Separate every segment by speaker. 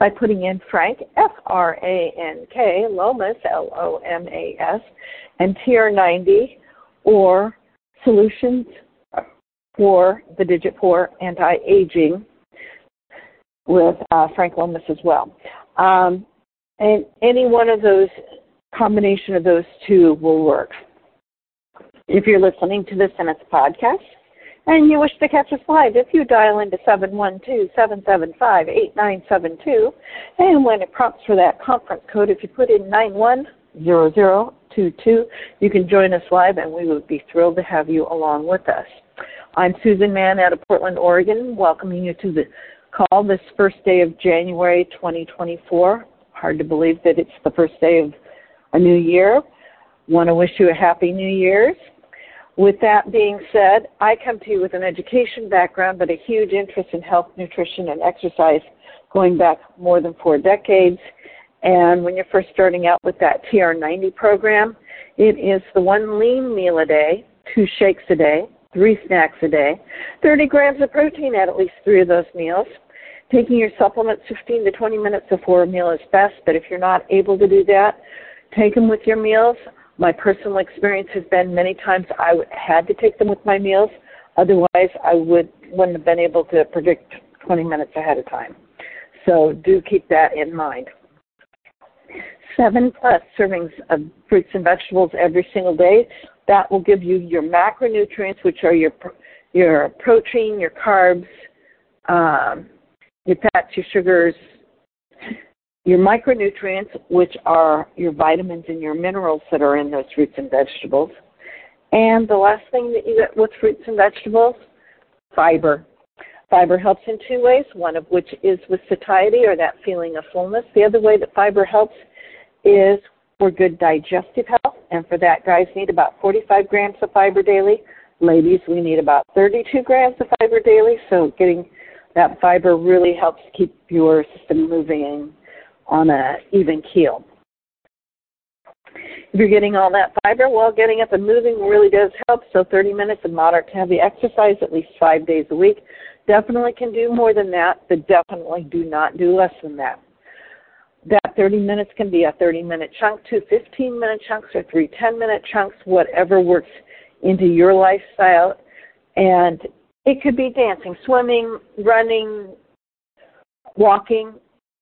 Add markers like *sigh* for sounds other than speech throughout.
Speaker 1: by putting in Frank, F R A N K, Lomas, L O M A S, and TR90 or Solutions for the Digit 4 Anti Aging with uh, Frank Lomas as well. Um, and any one of those, combination of those two will work. If you're listening to this and it's podcast, and you wish to catch us live, if you dial into 712-775-8972, and when it prompts for that conference code, if you put in 910022, you can join us live, and we would be thrilled to have you along with us. I'm Susan Mahon out of Portland, Oregon, welcoming you to the call this first day of January 2024. Hard to believe that it's the first day of a new year. Want to wish you a happy New Year's. With that being said, I come to you with an education background, but a huge interest in health, nutrition, and exercise going back more than four decades. And when you're first starting out with that TR90 program, it is the one lean meal a day, two shakes a day, three snacks a day, 30 grams of protein at at least three of those meals. Taking your supplements 15 to 20 minutes before a meal is best, but if you're not able to do that, take them with your meals. My personal experience has been many times I had to take them with my meals. Otherwise, I would wouldn't have been able to predict 20 minutes ahead of time. So do keep that in mind. Seven plus servings of fruits and vegetables every single day. That will give you your macronutrients, which are your your protein, your carbs, um, your fats, your sugars, your micronutrients, which are your vitamins and your minerals that are in those fruits and vegetables. And the last thing that you get with fruits and vegetables, fiber. Fiber helps in two ways, one of which is with satiety or that feeling of fullness. The other way that fiber helps is for good digestive health, and for that, guys need about 45 grams of fiber daily. Ladies, we need about 32 grams of fiber daily, so getting that fiber really helps keep your system moving on a even keel. If you're getting all that fiber, well, getting up and moving really does help. So 30 minutes of moderate to heavy exercise at least five days a week. Definitely can do more than that, but definitely do not do less than that. That 30 minutes can be a 30 minute chunk, two 15 minute chunks, or three 10 minute chunks, whatever works into your lifestyle. And it could be dancing, swimming, running, walking,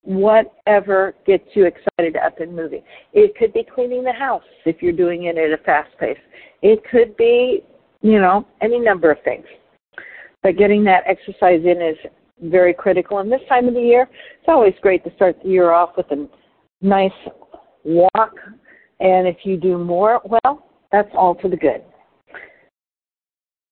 Speaker 1: whatever gets you excited up and moving. It could be cleaning the house if you're doing it at a fast pace. It could be, you know, any number of things. But getting that exercise in is very critical. And this time of the year, it's always great to start the year off with a nice walk. And if you do more, well, that's all to the good.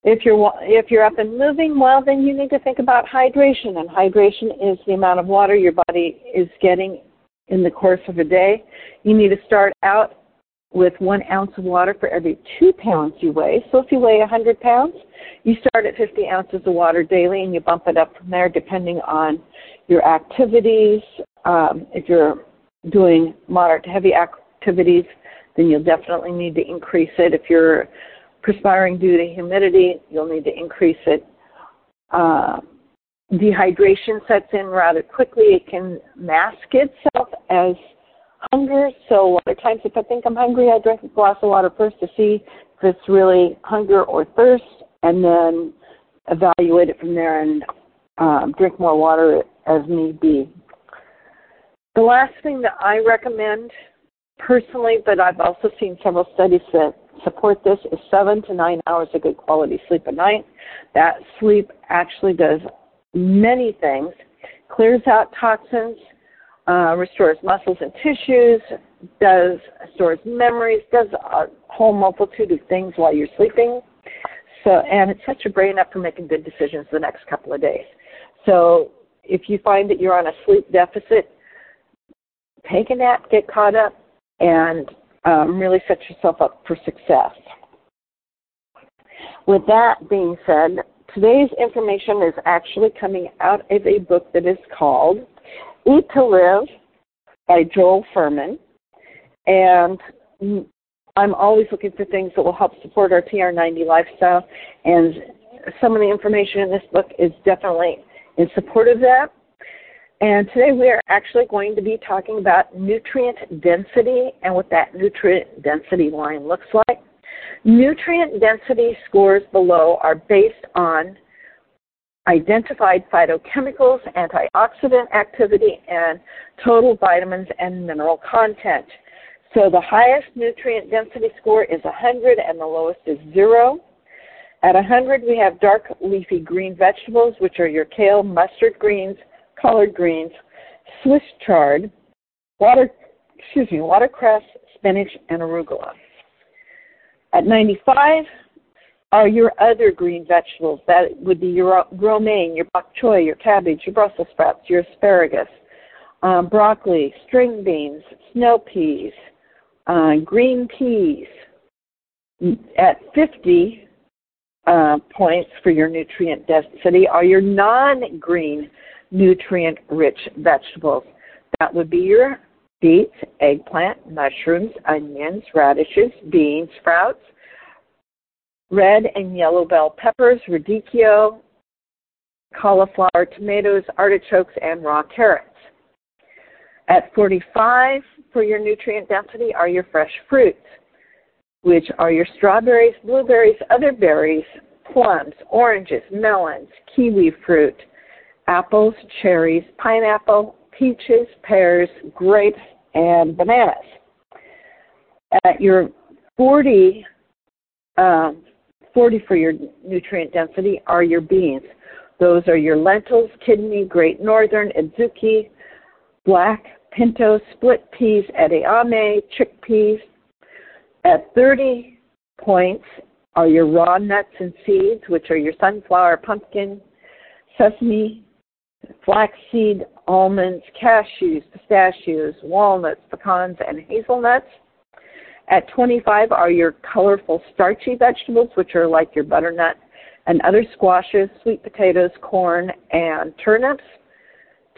Speaker 1: If you're if you're up and moving, well, then you need to think about hydration, and hydration is the amount of water your body is getting in the course of a day. You need to start out with one ounce of water for every two pounds you weigh. So if you weigh 100 pounds, you start at 50 ounces of water daily, and you bump it up from there depending on your activities. Um, if you're doing moderate to heavy activities, then you'll definitely need to increase it. If you're perspiring due to humidity, you'll need to increase it. Uh, dehydration sets in rather quickly. It can mask itself as hunger. So a lot of times if I think I'm hungry, I drink a glass of water first to see if it's really hunger or thirst, and then evaluate it from there and um, drink more water as need be. The last thing that I recommend personally, but I've also seen several studies that support this is seven to nine hours of good quality sleep a night. That sleep actually does many things, clears out toxins, uh, restores muscles and tissues, does stores memories, does a whole multitude of things while you're sleeping. So, and it sets your brain up for making good decisions the next couple of days. So, if you find that you're on a sleep deficit, take a nap, get caught up, and um, really set yourself up for success. With that being said, today's information is actually coming out of a book that is called Eat to Live by Joel Fuhrman. And I'm always looking for things that will help support our TR90 lifestyle. And some of the information in this book is definitely in support of that. And today we are actually going to be talking about nutrient density and what that nutrient density line looks like. Nutrient density scores below are based on identified phytochemicals, antioxidant activity, and total vitamins and mineral content. So the highest nutrient density score is 100 and the lowest is 0. At 100, we have dark leafy green vegetables, which are your kale, mustard greens, collard greens, Swiss chard, water, excuse me, watercress, spinach, and arugula. At 95 are your other green vegetables. That would be your romaine, your bok choy, your cabbage, your Brussels sprouts, your asparagus, um, broccoli, string beans, snow peas, uh, green peas. At 50 uh, points for your nutrient density are your non-green nutrient rich vegetables. That would be your beets, eggplant, mushrooms, onions, radishes, beans, sprouts, red and yellow bell peppers, radicchio, cauliflower, tomatoes, artichokes, and raw carrots. At 45 for your nutrient density are your fresh fruits, which are your strawberries, blueberries, other berries, plums, oranges, melons, kiwi fruit, apples, cherries, pineapple, peaches, pears, grapes, and bananas. At your 40, um, 40 for your nutrient density are your beans. Those are your lentils, kidney, great northern, adzuki, black, pinto, split peas, edamame, chickpeas. At 30 points are your raw nuts and seeds, which are your sunflower, pumpkin, sesame, flaxseed, almonds, cashews, pistachios, walnuts, pecans, and hazelnuts. At 25 are your colorful starchy vegetables, which are like your butternut and other squashes, sweet potatoes, corn, and turnips.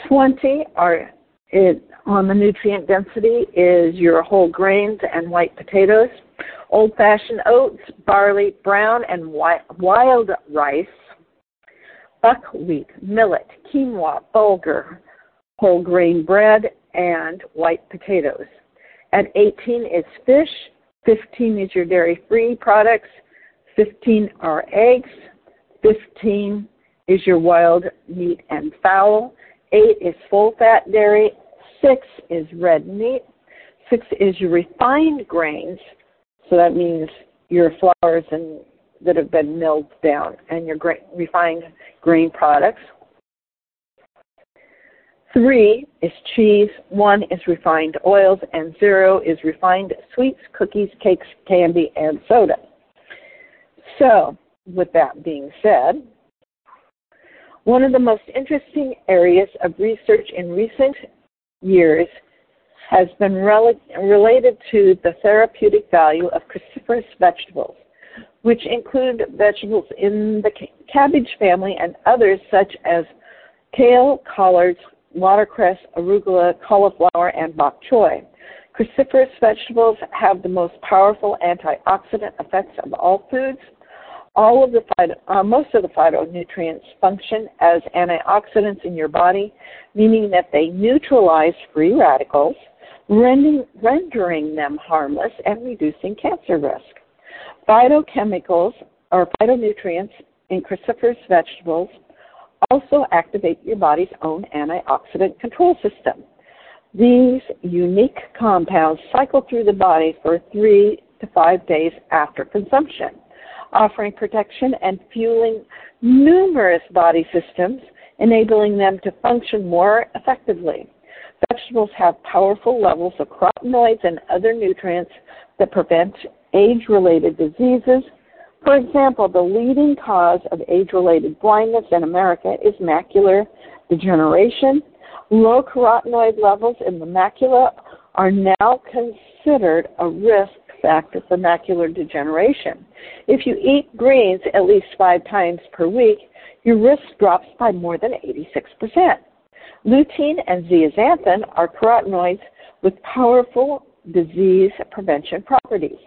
Speaker 1: 20 are it, on the nutrient density is your whole grains and white potatoes, old fashioned oats, barley, brown and wild rice, buckwheat, millet, quinoa, bulgur, whole grain bread, and white potatoes. At 18 is fish, 15 is your dairy free products, 15 are eggs, 15 is your wild meat and fowl, 8 is full fat dairy, 6 is red meat, 6 is your refined grains, so that means your flours and that have been milled down and your refined grain products. Three is cheese, one is refined oils, and zero is refined sweets, cookies, cakes, candy, and soda. So, with that being said, one of the most interesting areas of research in recent years has been rel- related to the therapeutic value of cruciferous vegetables which include vegetables in the cabbage family and others such as kale, collards, watercress, arugula, cauliflower, and bok choy. Cruciferous vegetables have the most powerful antioxidant effects of all foods. All of the phyto, uh, most of the phytonutrients function as antioxidants in your body, meaning that they neutralize free radicals, rendering, rendering them harmless and reducing cancer risk. Phytochemicals or phytonutrients in cruciferous vegetables also activate your body's own antioxidant control system. These unique compounds cycle through the body for three to five days after consumption, offering protection and fueling numerous body systems, enabling them to function more effectively. Vegetables have powerful levels of carotenoids and other nutrients that prevent age related diseases. For example, the leading cause of age related blindness in America is macular degeneration. Low carotenoid levels in the macula are now considered a risk factor for macular degeneration. If you eat greens at least five times per week, your risk drops by more than 86%. Lutein and zeaxanthin are carotenoids with powerful disease prevention properties.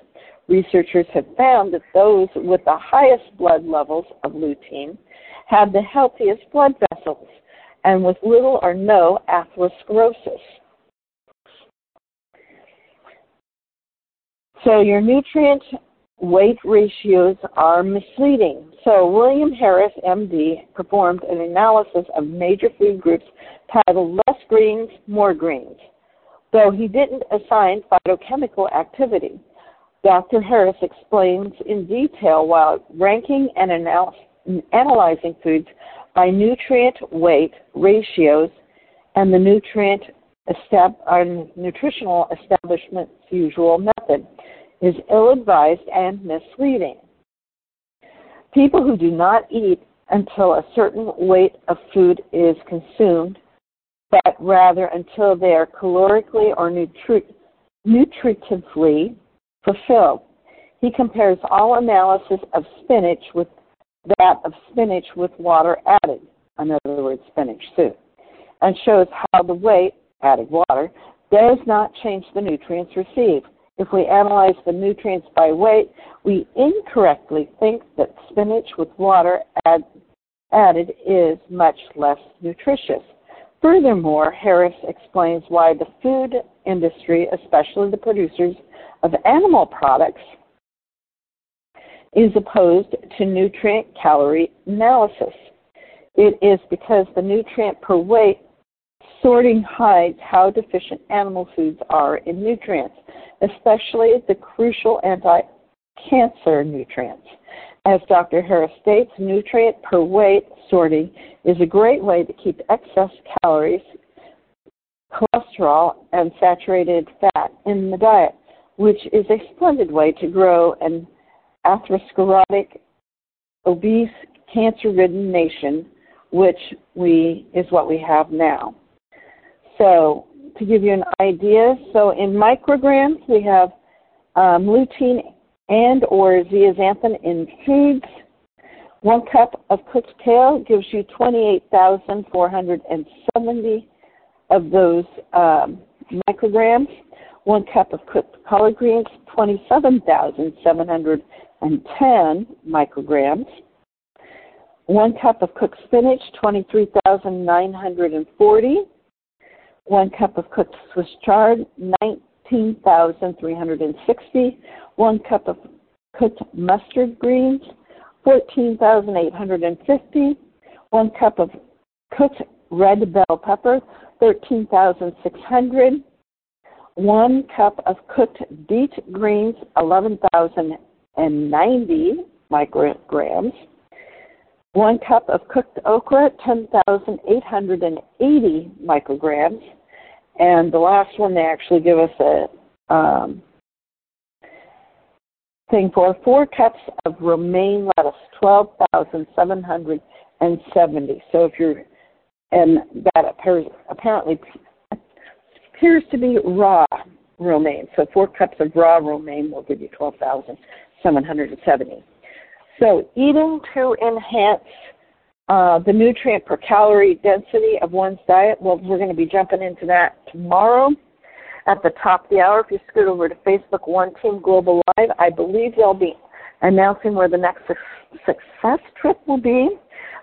Speaker 1: Researchers have found that those with the highest blood levels of lutein have the healthiest blood vessels and with little or no atherosclerosis. So your nutrient weight ratios are misleading. So William Harris, MD, performed an analysis of major food groups titled Less Greens, More Greens, though he didn't assign phytochemical activity. Dr. Harris explains in detail why ranking and anal- analyzing foods by nutrient weight ratios and the nutrient estab- uh, nutritional establishment's usual method is ill advised and misleading. People who do not eat until a certain weight of food is consumed, but rather until they are calorically or nutri- nutritively fulfilled. He compares all analysis of spinach with that of spinach with water added, in other words, spinach soup, and shows how the weight, added water, does not change the nutrients received. If we analyze the nutrients by weight, we incorrectly think that spinach with water add, added is much less nutritious. Furthermore, Harris explains why the food industry, especially the producers of animal products, is opposed to nutrient calorie analysis. It is because the nutrient per weight sorting hides how deficient animal foods are in nutrients, especially the crucial anti cancer nutrients. As Dr. Harris states, nutrient per weight sorting is a great way to keep excess calories, cholesterol, and saturated fat in the diet, which is a splendid way to grow an atherosclerotic, obese, cancer-ridden nation, which we is what we have now. So, to give you an idea, so in micrograms we have um, lutein and or zeaxanthin in foods. One cup of cooked kale gives you 28,470 of those um, micrograms. One cup of cooked collard greens, 27,710 micrograms. One cup of cooked spinach, 23,940. One cup of cooked Swiss chard, 19,360. One cup of cooked mustard greens, 14,850. One cup of cooked red bell pepper, 13,600 one cup of cooked beet greens, 11,090 micrograms, one cup of cooked okra, 10,880 micrograms, and the last one they actually give us a um, thing for four cups of romaine lettuce, 12,770. So if you're, and that appears, apparently appears to be raw romaine. So four cups of raw romaine will give you 12,770. So eating to enhance uh, the nutrient per calorie density of one's diet, well, we're going to be jumping into that tomorrow at the top of the hour. If you scoot over to Facebook One Team Global Live, I believe they'll be announcing where the next success trip will be.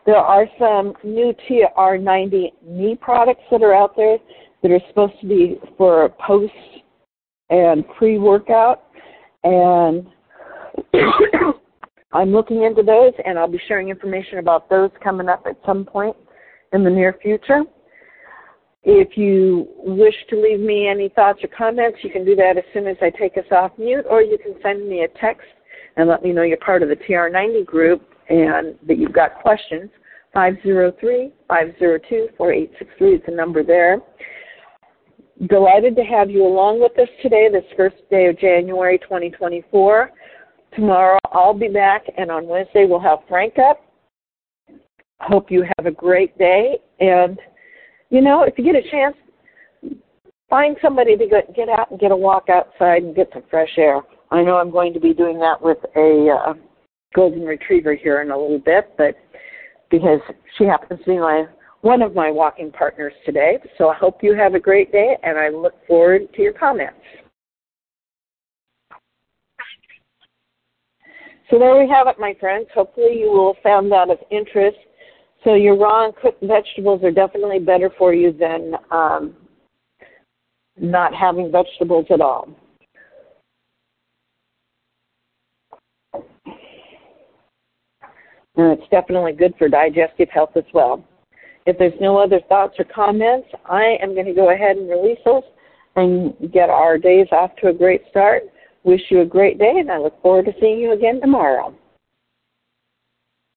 Speaker 1: There are some new TR90 knee products that are out there that are supposed to be for post and pre workout. And *coughs* I'm looking into those, and I'll be sharing information about those coming up at some point in the near future. If you wish to leave me any thoughts or comments, you can do that as soon as I take us off mute, or you can send me a text and let me know you're part of the TR90 group and that you've got questions. 503 502 4863 is the number there. Delighted to have you along with us today, this first day of January 2024. Tomorrow I'll be back, and on Wednesday we'll have Frank up. Hope you have a great day. And, you know, if you get a chance, find somebody to get, out and get a walk outside and get some fresh air. I know I'm going to be doing that with a uh, golden retriever here in a little bit, but because she happens to be my one of my walking partners today. So I hope you have a great day and I look forward to your comments. So there we have it, my friends. Hopefully you will have found that of interest. So your raw and cooked vegetables are definitely better for you than um, not having vegetables at all. And it's definitely good for digestive health as well. If there's no other thoughts or comments, I am going to go ahead and release those and get our days off to a great start. Wish you a great day, and I look forward to seeing you again tomorrow.